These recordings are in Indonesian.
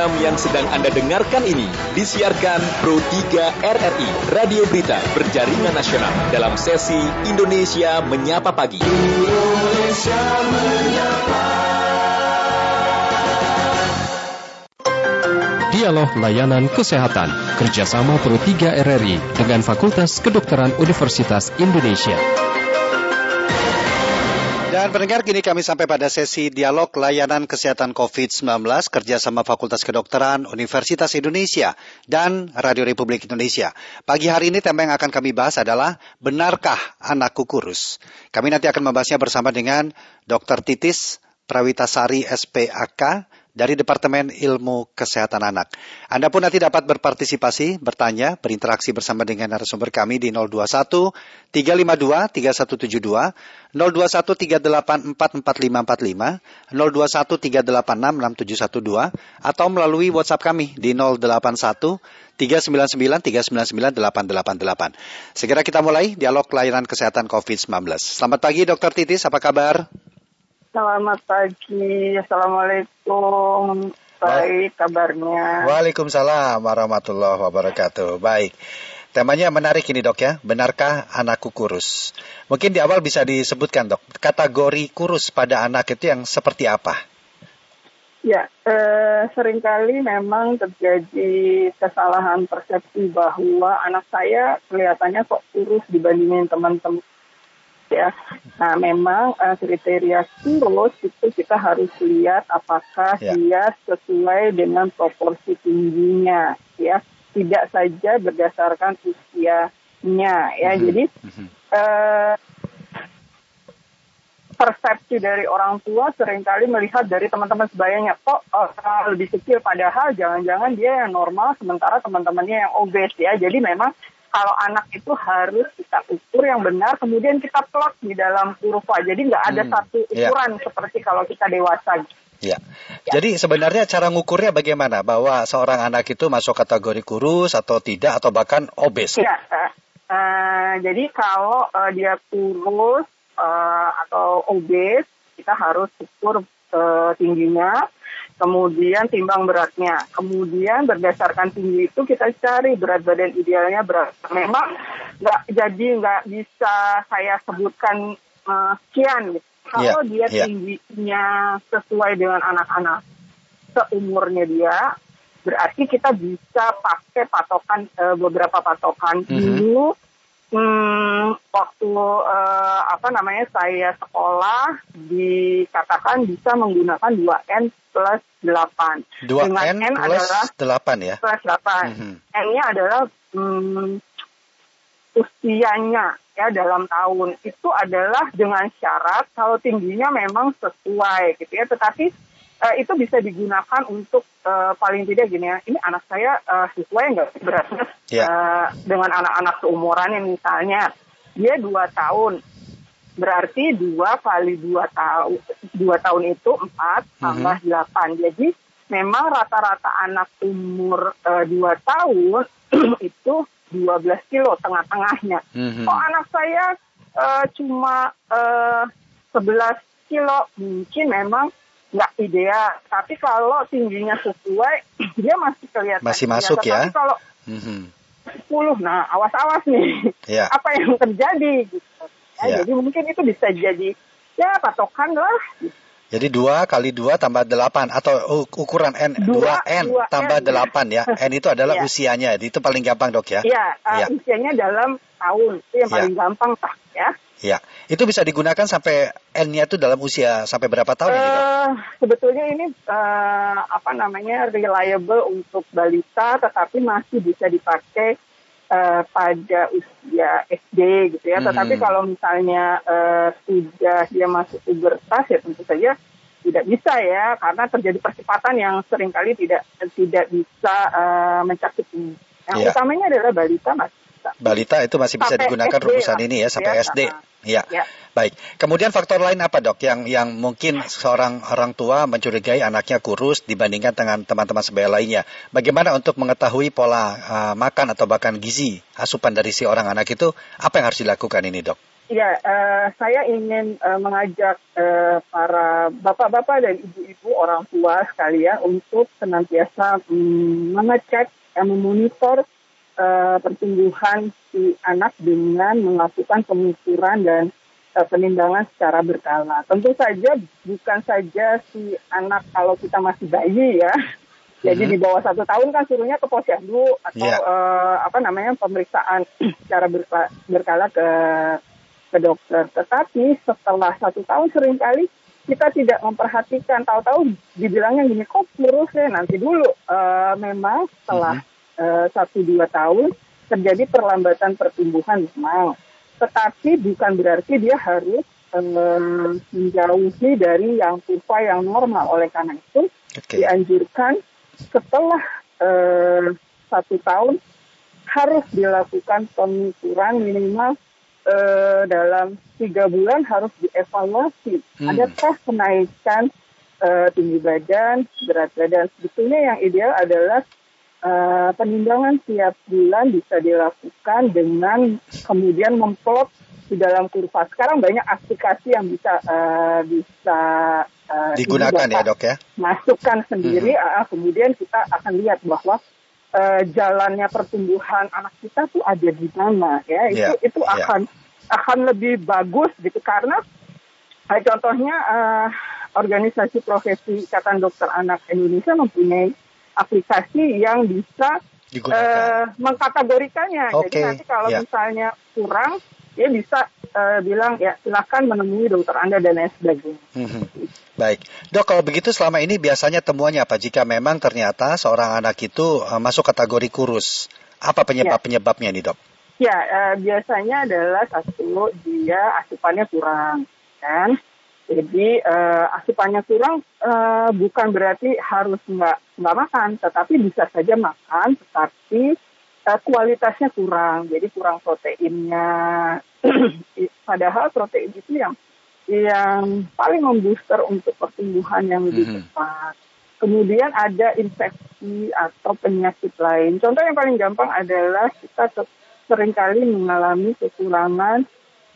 Program yang sedang Anda dengarkan ini disiarkan Pro 3 RRI, Radio Berita Berjaringan Nasional dalam sesi Indonesia Menyapa Pagi. Indonesia Menyapa. Dialog Layanan Kesehatan kerjasama Pro 3 RRI dengan Fakultas Kedokteran Universitas Indonesia. Dan pendengar, kini kami sampai pada sesi dialog layanan kesehatan COVID-19 kerjasama Fakultas Kedokteran Universitas Indonesia dan Radio Republik Indonesia. Pagi hari ini tema yang akan kami bahas adalah benarkah anakku kurus? Kami nanti akan membahasnya bersama dengan Dr. Titis Prawitasari SPAK dari Departemen Ilmu Kesehatan Anak. Anda pun nanti dapat berpartisipasi, bertanya, berinteraksi bersama dengan narasumber kami di 021 352 3172, 021 384 4545, 021 386 6712, atau melalui WhatsApp kami di 081 399 399 888. Segera kita mulai dialog layanan kesehatan COVID-19. Selamat pagi Dr. Titis, apa kabar? Selamat pagi, Assalamualaikum. Baik kabarnya. Waalaikumsalam warahmatullahi wabarakatuh. Baik. Temanya menarik ini dok ya, benarkah anakku kurus? Mungkin di awal bisa disebutkan dok, kategori kurus pada anak itu yang seperti apa? Ya, eh, sering kali memang terjadi kesalahan persepsi bahwa anak saya kelihatannya kok kurus dibandingin teman-teman ya. Nah, memang uh, kriteria kurus itu kita harus lihat apakah ya. dia sesuai dengan proporsi tingginya, ya. Tidak saja berdasarkan usianya, ya. Mm-hmm. Jadi uh, persepsi dari orang tua sering kali melihat dari teman-teman sebayanya kok uh, lebih kecil padahal jangan-jangan dia yang normal sementara teman-temannya yang obes ya jadi memang kalau anak itu harus kita ukur yang benar, kemudian kita plot di dalam kurva. Jadi nggak ada hmm, satu iya. ukuran yeah. seperti kalau kita dewasa. Ya. ya. Jadi sebenarnya cara ngukurnya bagaimana? Bahwa seorang anak itu masuk kategori kurus atau tidak atau bahkan obes? Ya. Uh, uh, jadi kalau uh, dia kurus uh, atau obes, kita harus ukur uh, tingginya kemudian timbang beratnya. Kemudian berdasarkan tinggi itu kita cari berat badan idealnya berapa. Memang nggak jadi nggak bisa saya sebutkan uh, sekian gitu. Kalau yeah, dia yeah. tingginya sesuai dengan anak-anak seumurnya dia, berarti kita bisa pakai patokan uh, beberapa patokan mm -hmm. dulu Hmm, waktu uh, apa namanya saya sekolah dikatakan bisa menggunakan 2N plus 8. 2N Dengan N plus adalah 8 ya? Plus 8. Mm -hmm. N-nya adalah hmm, usianya ya dalam tahun. Itu adalah dengan syarat kalau tingginya memang sesuai gitu ya. Tetapi uh, itu bisa digunakan untuk uh, paling tidak gini ya, ini anak saya uh, sesuai nggak beratnya yeah. Ya. uh, dengan anak-anak seumurannya misalnya dia dua tahun berarti dua kali dua tahun dua tahun itu empat mhm. tambah delapan mm -hmm. jadi memang rata-rata anak umur uh, dua tahun itu 12 kilo tengah-tengahnya. Mm -hmm. Oh anak saya uh, cuma uh, 11 kilo mungkin memang nggak ideal. Tapi kalau tingginya sesuai, dia masih kelihatan. Masih masuk ya. Tapi kalau mm-hmm. 10, nah awas-awas nih. Yeah. Apa yang terjadi gitu. Ya, yeah. Jadi mungkin itu bisa jadi ya patokan lah. Gitu. Jadi dua kali dua tambah delapan atau ukuran n dua n tambah delapan ya. N itu adalah yeah. usianya. Itu paling gampang dok ya. Iya. Uh, yeah. Usianya dalam tahun itu yang yeah. paling gampang pak ya. Ya, itu bisa digunakan sampai N-nya itu dalam usia sampai berapa tahun? Uh, ini, Sebetulnya ini uh, apa namanya reliable untuk balita, tetapi masih bisa dipakai uh, pada usia SD gitu ya. Hmm. Tetapi kalau misalnya uh, sudah dia masuk pubertas ya tentu saja tidak bisa ya, karena terjadi percepatan yang sering kali tidak tidak bisa uh, mencakup ini. Yang yeah. utamanya adalah balita mas Balita itu masih bisa sampai digunakan SD rumusan lah. ini ya sampai ya, SD. Ya. ya. Baik. Kemudian faktor lain apa dok yang yang mungkin seorang orang tua mencurigai anaknya kurus dibandingkan dengan teman-teman sebaya lainnya. Bagaimana untuk mengetahui pola uh, makan atau bahkan gizi asupan dari si orang anak itu apa yang harus dilakukan ini dok? Ya, uh, saya ingin uh, mengajak uh, para bapak-bapak dan ibu-ibu orang tua sekalian untuk senantiasa um, mengecek dan memonitor uh, pertumbuhan si anak dengan melakukan pengukuran dan uh, penimbangan secara berkala. Tentu saja bukan saja si anak kalau kita masih bayi ya, jadi mm-hmm. di bawah satu tahun kan suruhnya ke posyandu atau yeah. uh, apa namanya pemeriksaan secara berkala ke ke dokter. Tetapi setelah satu tahun sering kali kita tidak memperhatikan, tahu-tahu dibilangnya gini, kok kurus ya nanti dulu. Uh, memang setelah uh, satu dua tahun terjadi perlambatan pertumbuhan memang. Tetapi bukan berarti dia harus uh, menjauhi dari yang kurva yang normal. Oleh karena itu okay. dianjurkan setelah uh, satu tahun harus dilakukan pengukuran minimal uh, dalam tiga bulan harus dievaluasi. Hmm. Adakah kenaikan uh, tinggi badan, berat badan? Sebetulnya yang ideal adalah uh, penimbangan tiap bulan bisa dilakukan dengan kemudian memplot di dalam kurva. Sekarang banyak aplikasi yang bisa uh, bisa uh, digunakan ya dok ya. Masukkan sendiri, hmm. uh, kemudian kita akan lihat bahwa uh, jalannya pertumbuhan anak kita tuh ada di mana ya itu yeah. itu yeah. akan akan lebih bagus gitu karena uh, contohnya uh, organisasi profesi ikatan dokter anak Indonesia mempunyai aplikasi yang bisa uh, mengkategorikannya okay. jadi nanti kalau yeah. misalnya kurang dia bisa uh, bilang ya silakan menemui dokter anda dan lain sebagainya. Hmm. Baik, dok kalau begitu selama ini biasanya temuannya apa jika memang ternyata seorang anak itu uh, masuk kategori kurus? Apa penyebab ya. penyebabnya nih dok? Ya uh, biasanya adalah satu dia asupannya kurang, kan? Jadi uh, asupannya kurang uh, bukan berarti harus nggak nggak makan, tetapi bisa saja makan, tetapi uh, kualitasnya kurang. Jadi kurang proteinnya. Padahal protein itu yang yang paling membooster untuk pertumbuhan yang lebih mm -hmm. cepat. Kemudian ada infeksi atau penyakit lain. Contoh yang paling gampang adalah kita sering kali mengalami kekurangan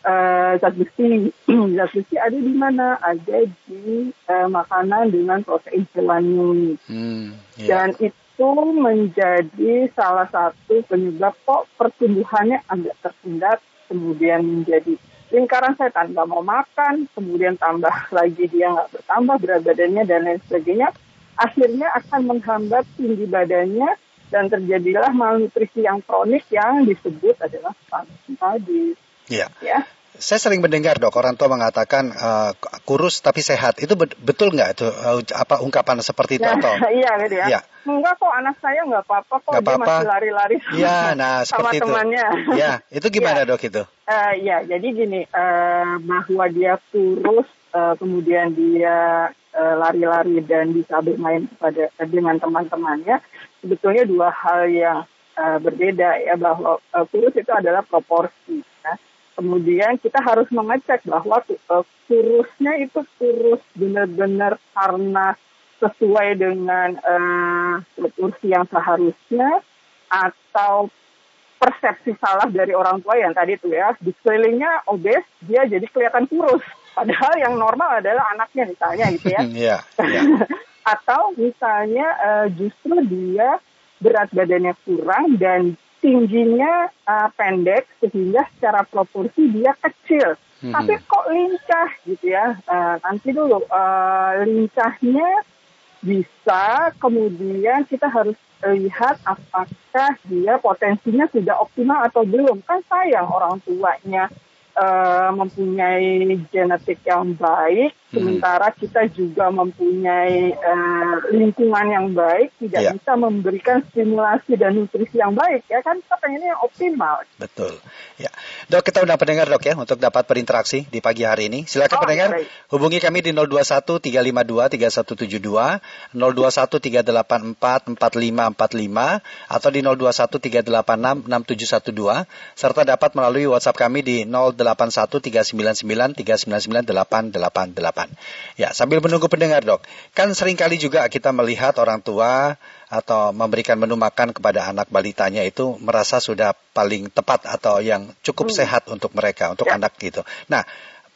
uh, zat besi. zat besi ada di mana? Ada di uh, makanan dengan protein hewani. Hmm, yeah. Dan itu menjadi salah satu penyebab kok pertumbuhannya agak tersendat, kemudian menjadi lingkaran setan nggak mau makan, kemudian tambah lagi dia nggak bertambah berat badannya dan lain sebagainya, akhirnya akan menghambat tinggi badannya dan terjadilah malnutrisi yang kronik yang disebut adalah stunting tadi. Iya. Ya. Saya sering mendengar dok orang tua mengatakan uh, kurus tapi sehat itu betul nggak itu uh, apa ungkapan seperti itu ya, atau? Iya gitu ya. ya. Enggak kok anak saya nggak apa-apa kok gak dia apa -apa. masih lari-lari sama, ya, nah, sama seperti temannya. Itu. Ya itu gimana ya. dok itu? Uh, ya jadi gini uh, bahwa dia kurus uh, kemudian dia lari-lari uh, dan bisa bermain pada dengan teman-temannya sebetulnya dua hal yang uh, berbeda ya bahwa uh, kurus itu adalah proporsi. Ya Kemudian kita harus mengecek bahwa kurusnya itu kurus benar-benar karena sesuai dengan uh, kursi yang seharusnya atau persepsi salah dari orang tua yang tadi tuh ya. Di sekelilingnya obes dia jadi kelihatan kurus. Padahal yang normal adalah anaknya misalnya gitu ya. Yeah, yeah. atau misalnya uh, justru dia berat badannya kurang dan tingginya uh, pendek sehingga secara proporsi dia kecil. Hmm. Tapi kok lincah gitu ya. Uh, nanti dulu uh, lincahnya bisa kemudian kita harus lihat apakah dia potensinya sudah optimal atau belum. Kan sayang orang tuanya uh, mempunyai genetik yang baik. Sementara kita juga mempunyai uh, lingkungan yang baik, tidak yeah. bisa memberikan stimulasi dan nutrisi yang baik, ya kan kita pengennya yang optimal. Betul. Ya, dok kita udah pendengar dok ya untuk dapat berinteraksi di pagi hari ini. Silakan oh, pendengar baik. hubungi kami di 021 352 3172, 021 384 4545 atau di 021 386 6712 serta dapat melalui WhatsApp kami di 0 081399 399 888. Pemahaman. Ya, sambil menunggu pendengar dok, kan sering kali juga kita melihat orang tua atau memberikan menu makan kepada anak balitanya itu merasa sudah paling tepat atau yang cukup hmm. sehat untuk mereka, untuk ya. anak gitu. Nah,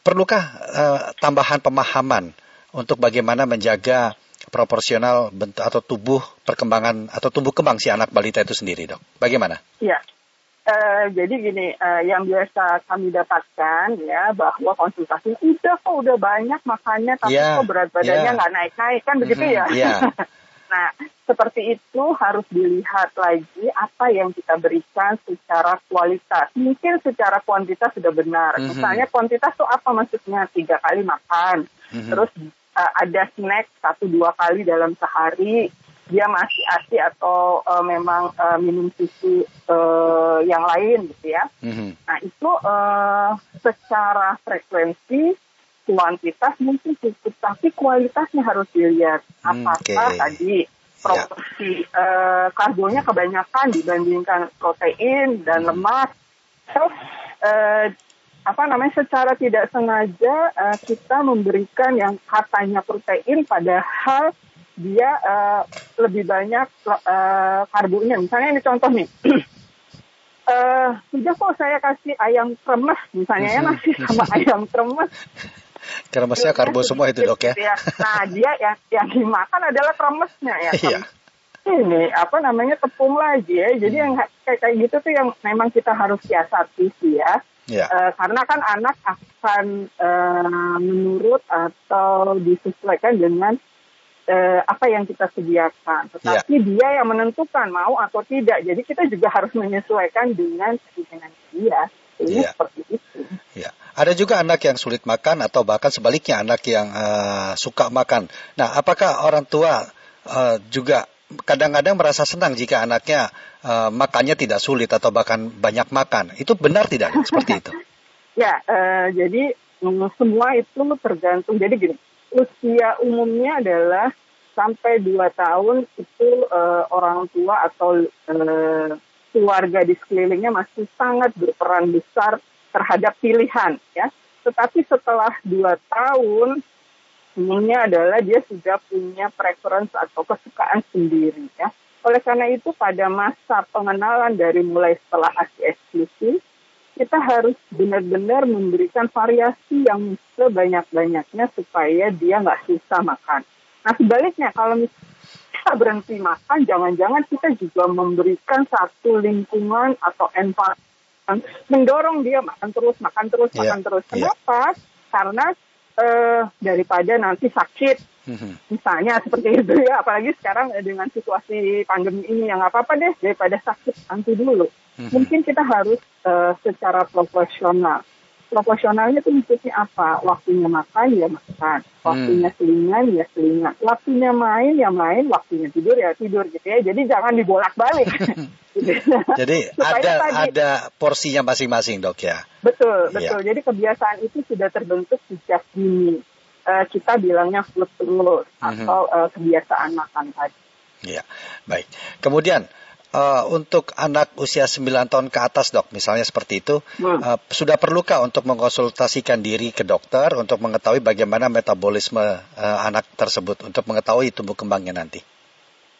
perlukah uh, tambahan pemahaman untuk bagaimana menjaga proporsional bentuk atau tubuh perkembangan atau tumbuh kembang si anak balita itu sendiri, dok? Bagaimana? Ya, Uh, jadi gini, uh, yang biasa kami dapatkan ya bahwa konsultasi udah kok udah banyak makannya tapi yeah, kok berat badannya nggak yeah. naik-naik kan begitu mm -hmm, ya. Yeah. nah seperti itu harus dilihat lagi apa yang kita berikan secara kualitas. Mungkin secara kuantitas sudah benar. Mm -hmm. Misalnya kuantitas itu apa maksudnya tiga kali makan, mm -hmm. terus uh, ada snack satu dua kali dalam sehari dia masih asi atau uh, memang uh, minum susu uh, yang lain gitu ya. Mm-hmm. Nah itu uh, secara frekuensi kuantitas mungkin cukup, tapi kualitasnya harus dilihat. Apakah okay. tadi proporsi yeah. uh, karbonya kebanyakan dibandingkan protein dan mm-hmm. lemak. So, uh, apa namanya secara tidak sengaja uh, kita memberikan yang katanya protein padahal dia uh, lebih banyak uh, karbonya. Misalnya ini contoh nih. uh, sudah kok saya kasih ayam kremes misalnya ya nasi sama ayam kremes. Kremesnya karbo semua itu dok ya. ya. Nah dia yang yang dimakan adalah kremesnya ya. Iya. Ini apa namanya tepung lagi ya. Jadi hmm. yang kayak kayak gitu tuh yang memang kita harus siasati sih ya. Yeah. Uh, karena kan anak akan uh, menurut atau disesuaikan dengan eh, apa yang kita sediakan. Tetapi yeah. dia yang menentukan mau atau tidak. Jadi kita juga harus menyesuaikan dengan keinginan dia. Ini yeah. seperti itu. Yeah. Ada juga anak yang sulit makan atau bahkan sebaliknya anak yang uh, suka makan. Nah, apakah orang tua uh, juga kadang-kadang merasa senang jika anaknya uh, makannya tidak sulit atau bahkan banyak makan? Itu benar tidak seperti itu? ya, uh, jadi mm, semua itu tergantung. Jadi gini, usia umumnya adalah sampai dua tahun itu uh, orang tua atau uh, keluarga di sekelilingnya masih sangat berperan besar terhadap pilihan ya. Tetapi setelah dua tahun umumnya adalah dia sudah punya preference atau kesukaan sendiri ya. Oleh karena itu pada masa pengenalan dari mulai setelah ASI eksklusif kita harus benar-benar memberikan variasi yang sebanyak-banyaknya supaya dia nggak susah makan. Nah sebaliknya kalau kita berhenti makan, jangan-jangan kita juga memberikan satu lingkungan atau environment mendorong dia makan terus, makan terus, yeah. makan terus. Kenapa? Yeah. Karena uh, daripada nanti sakit, mm-hmm. misalnya seperti itu ya. Apalagi sekarang dengan situasi pandemi ini yang apa-apa deh daripada sakit nanti dulu. Mm-hmm. Mungkin kita harus uh, secara proporsional. Proporsionalnya itu maksudnya apa? Waktunya makan ya makan, waktunya hmm. selingan ya selingan, waktunya main ya main, waktunya tidur ya tidur gitu ya. Jadi jangan dibolak-balik. Jadi ada tadi, ada porsinya masing-masing dok ya. Betul iya. betul. Ya. Jadi kebiasaan itu sudah terbentuk sejak dini. Uh, kita bilangnya food rule mm-hmm. atau uh, kebiasaan makan tadi. Iya, baik. Kemudian uh, untuk anak usia 9 tahun ke atas dok, misalnya seperti itu, hmm. uh, sudah perlukah untuk mengkonsultasikan diri ke dokter untuk mengetahui bagaimana metabolisme uh, anak tersebut untuk mengetahui tumbuh kembangnya nanti?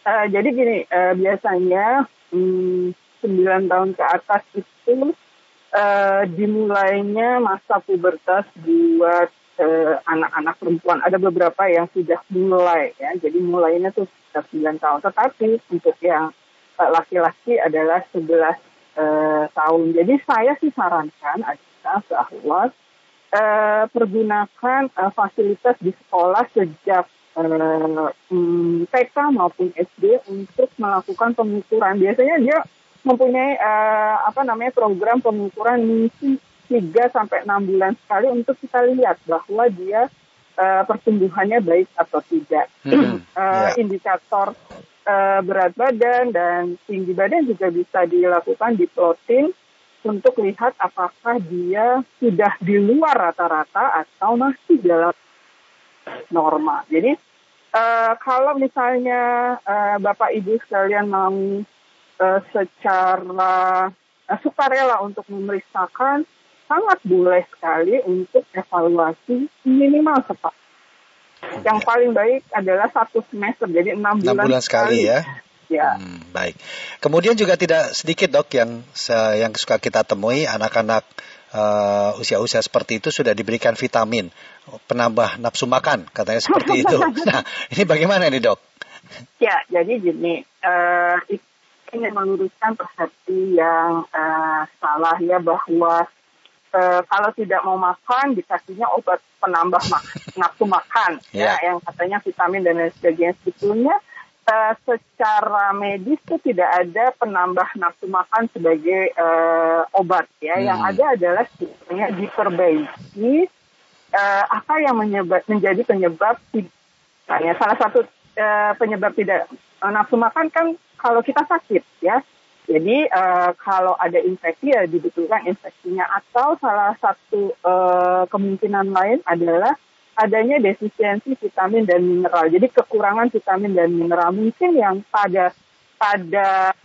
Uh, jadi gini, uh, biasanya hmm, 9 tahun ke atas itu uh, dimulainya masa pubertas buat anak-anak uh, perempuan. Ada beberapa yang sudah mulai ya, jadi mulainya tuh sekitar 9 tahun. Tetapi untuk yang laki-laki adalah 11 uh, tahun. Jadi saya sih sarankan adalah bahwa uh, pergunakan uh, fasilitas di sekolah sejak uh, um, TK maupun SD untuk melakukan pengukuran. Biasanya dia mempunyai uh, apa namanya program pengukuran misi 3 sampai 6 bulan sekali untuk kita lihat bahwa dia uh, pertumbuhannya baik atau tidak. Hmm, uh, yeah. Indikator uh, berat badan dan tinggi badan juga bisa dilakukan di plotin untuk lihat apakah dia sudah di luar rata-rata atau masih dalam norma. Jadi uh, kalau misalnya uh, Bapak Ibu sekalian mau uh, secara uh, sukarela untuk memeriksakan, sangat boleh sekali untuk evaluasi minimal sepak Yang paling baik adalah satu semester, jadi enam bulan, bulan sekali, sekali ya. Ya. Hmm, baik. Kemudian juga tidak sedikit dok yang yang suka kita temui anak-anak uh, usia-usia seperti itu sudah diberikan vitamin penambah nafsu makan katanya seperti itu. Nah ini bagaimana ini dok? Ya jadi gini uh, ini meluruskan persepsi yang uh, salah ya bahwa uh, kalau tidak mau makan dikasihnya obat penambah mak nafsu makan yeah. ya yang katanya vitamin dan lain sebagainya sebetulnya uh, secara medis itu tidak ada penambah nafsu makan sebagai uh, obat ya. Hmm. Yang ada adalah sebenarnya diperbaiki uh, apa yang menyebab menjadi penyebab ya salah satu uh, penyebab tidak uh, nafsu makan kan kalau kita sakit ya. Jadi uh, kalau ada infeksi ya dibutuhkan infeksinya atau salah satu uh, kemungkinan lain adalah adanya defisiensi vitamin dan mineral. Jadi kekurangan vitamin dan mineral mungkin yang pada pada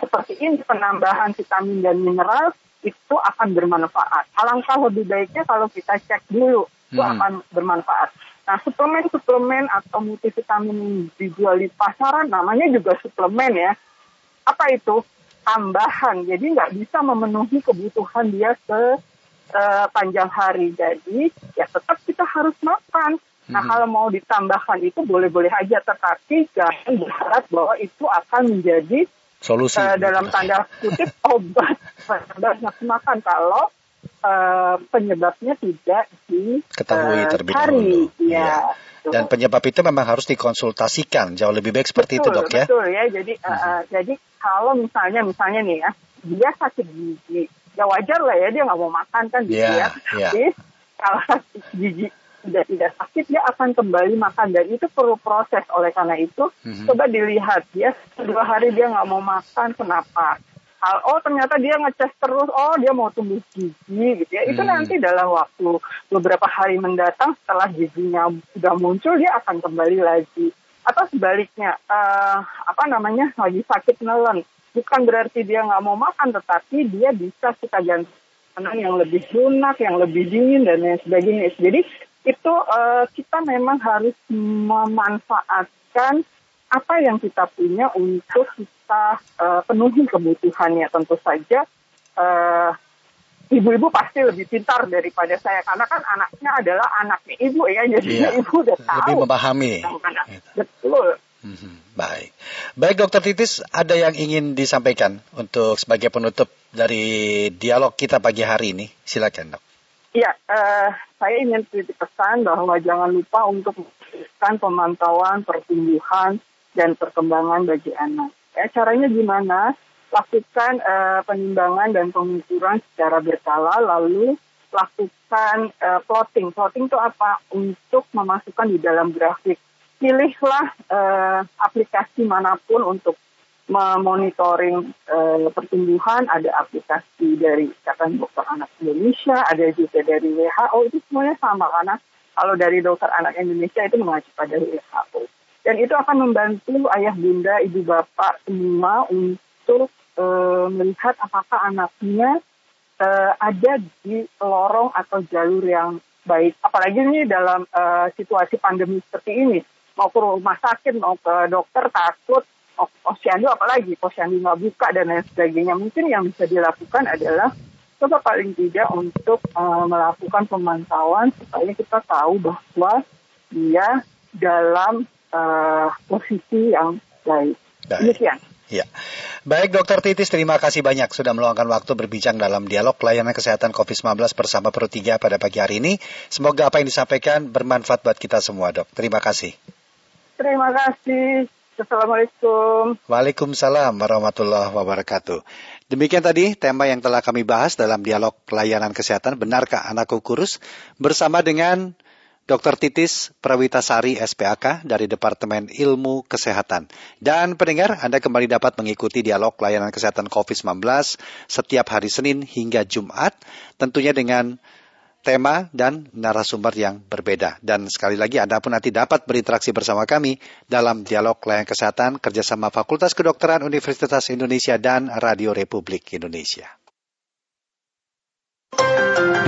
seperti ini penambahan vitamin dan mineral itu akan bermanfaat. Alangkah lebih baiknya kalau kita cek dulu itu hmm. akan bermanfaat. Nah, suplemen-suplemen atau multivitamin dijual di pasaran namanya juga suplemen ya. Apa itu? Tambahan. Jadi nggak bisa memenuhi kebutuhan dia se uh, panjang hari. Jadi ya tetap kita harus makan. Nah hmm. kalau mau ditambahkan itu boleh-boleh aja, tetapi jangan berharap bahwa itu akan menjadi solusi uh, dalam tanda kutip obat nafsu makan kalau uh, penyebabnya tidak diketahui uh, terlebih dahulu. Ya. ya. Dan penyebab itu memang harus dikonsultasikan jauh lebih baik seperti betul, itu dok ya. Betul ya. Jadi uh, uh, jadi kalau misalnya misalnya nih ya dia sakit gigi ya wajar lah ya dia nggak mau makan kan gitu yeah, ya. Yeah. Jadi kalau gigi sudah tidak sakit dia akan kembali makan dan itu perlu proses oleh karena itu mm-hmm. coba dilihat dia dua hari dia nggak mau makan kenapa oh ternyata dia ngecas terus oh dia mau tumbuh gigi gitu ya itu hmm. nanti dalam waktu beberapa hari mendatang setelah giginya sudah muncul dia akan kembali lagi atau sebaliknya uh, apa namanya lagi sakit nelen bukan berarti dia nggak mau makan, tetapi dia bisa kita ganti makanan yang lebih lunak, yang lebih dingin dan lain sebagainya. Jadi itu uh, kita memang harus memanfaatkan apa yang kita punya untuk kita uh, penuhi kebutuhannya. Tentu saja uh, ibu-ibu pasti lebih pintar daripada saya karena kan anaknya adalah anaknya ibu ya. Jadi iya, ibu udah tahu lebih memahami betul. Hmm, baik baik dokter Titis ada yang ingin disampaikan untuk sebagai penutup dari dialog kita pagi hari ini silakan dok Ya, uh, saya ingin titip pesan bahwa jangan lupa untuk melakukan pemantauan pertumbuhan dan perkembangan bagi anak. Ya, caranya gimana? lakukan uh, penimbangan dan pengukuran secara berkala, lalu lakukan uh, plotting. Plotting itu apa? Untuk memasukkan di dalam grafik. Pilihlah uh, aplikasi mana pun untuk memonitoring uh, pertumbuhan. Ada aplikasi dari Ikatan Dokter Anak Indonesia, ada juga dari WHO. Itu semuanya sama karena kalau dari Dokter Anak Indonesia itu mengacu pada WHO. Dan itu akan membantu ayah bunda, ibu bapak semua untuk uh, melihat apakah anaknya uh, ada di lorong atau jalur yang baik. Apalagi ini dalam uh, situasi pandemi seperti ini, mau ke rumah sakit, mau ke dokter takut, mau posyandu apalagi posyandu nggak buka dan lain sebagainya. Mungkin yang bisa dilakukan adalah coba paling tidak untuk uh, melakukan pemantauan supaya kita tahu bahwa dia dalam uh, posisi yang baik. Demikian. Ya. Baik Dokter Titis, terima kasih banyak sudah meluangkan waktu berbincang dalam dialog layanan kesehatan COVID-19 bersama Pro 3 pada pagi hari ini. Semoga apa yang disampaikan bermanfaat buat kita semua dok. Terima kasih. Terima kasih. Assalamualaikum. Waalaikumsalam warahmatullahi wabarakatuh. Demikian tadi tema yang telah kami bahas dalam dialog layanan kesehatan Benarkah anakku kurus bersama dengan Dr. Titis Prawitasari SPAK dari Departemen Ilmu Kesehatan. Dan pendengar, Anda kembali dapat mengikuti dialog layanan kesehatan COVID-19 setiap hari Senin hingga Jumat, tentunya dengan tema dan narasumber yang berbeda. Dan sekali lagi Anda pun nanti dapat berinteraksi bersama kami dalam dialog layanan kesehatan kerjasama Fakultas Kedokteran Universitas Indonesia dan Radio Republik Indonesia.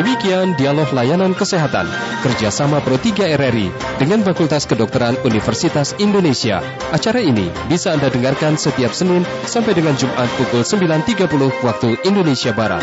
Demikian dialog layanan kesehatan kerjasama Pro 3 RRI dengan Fakultas Kedokteran Universitas Indonesia. Acara ini bisa Anda dengarkan setiap Senin sampai dengan Jumat pukul 9.30 waktu Indonesia Barat.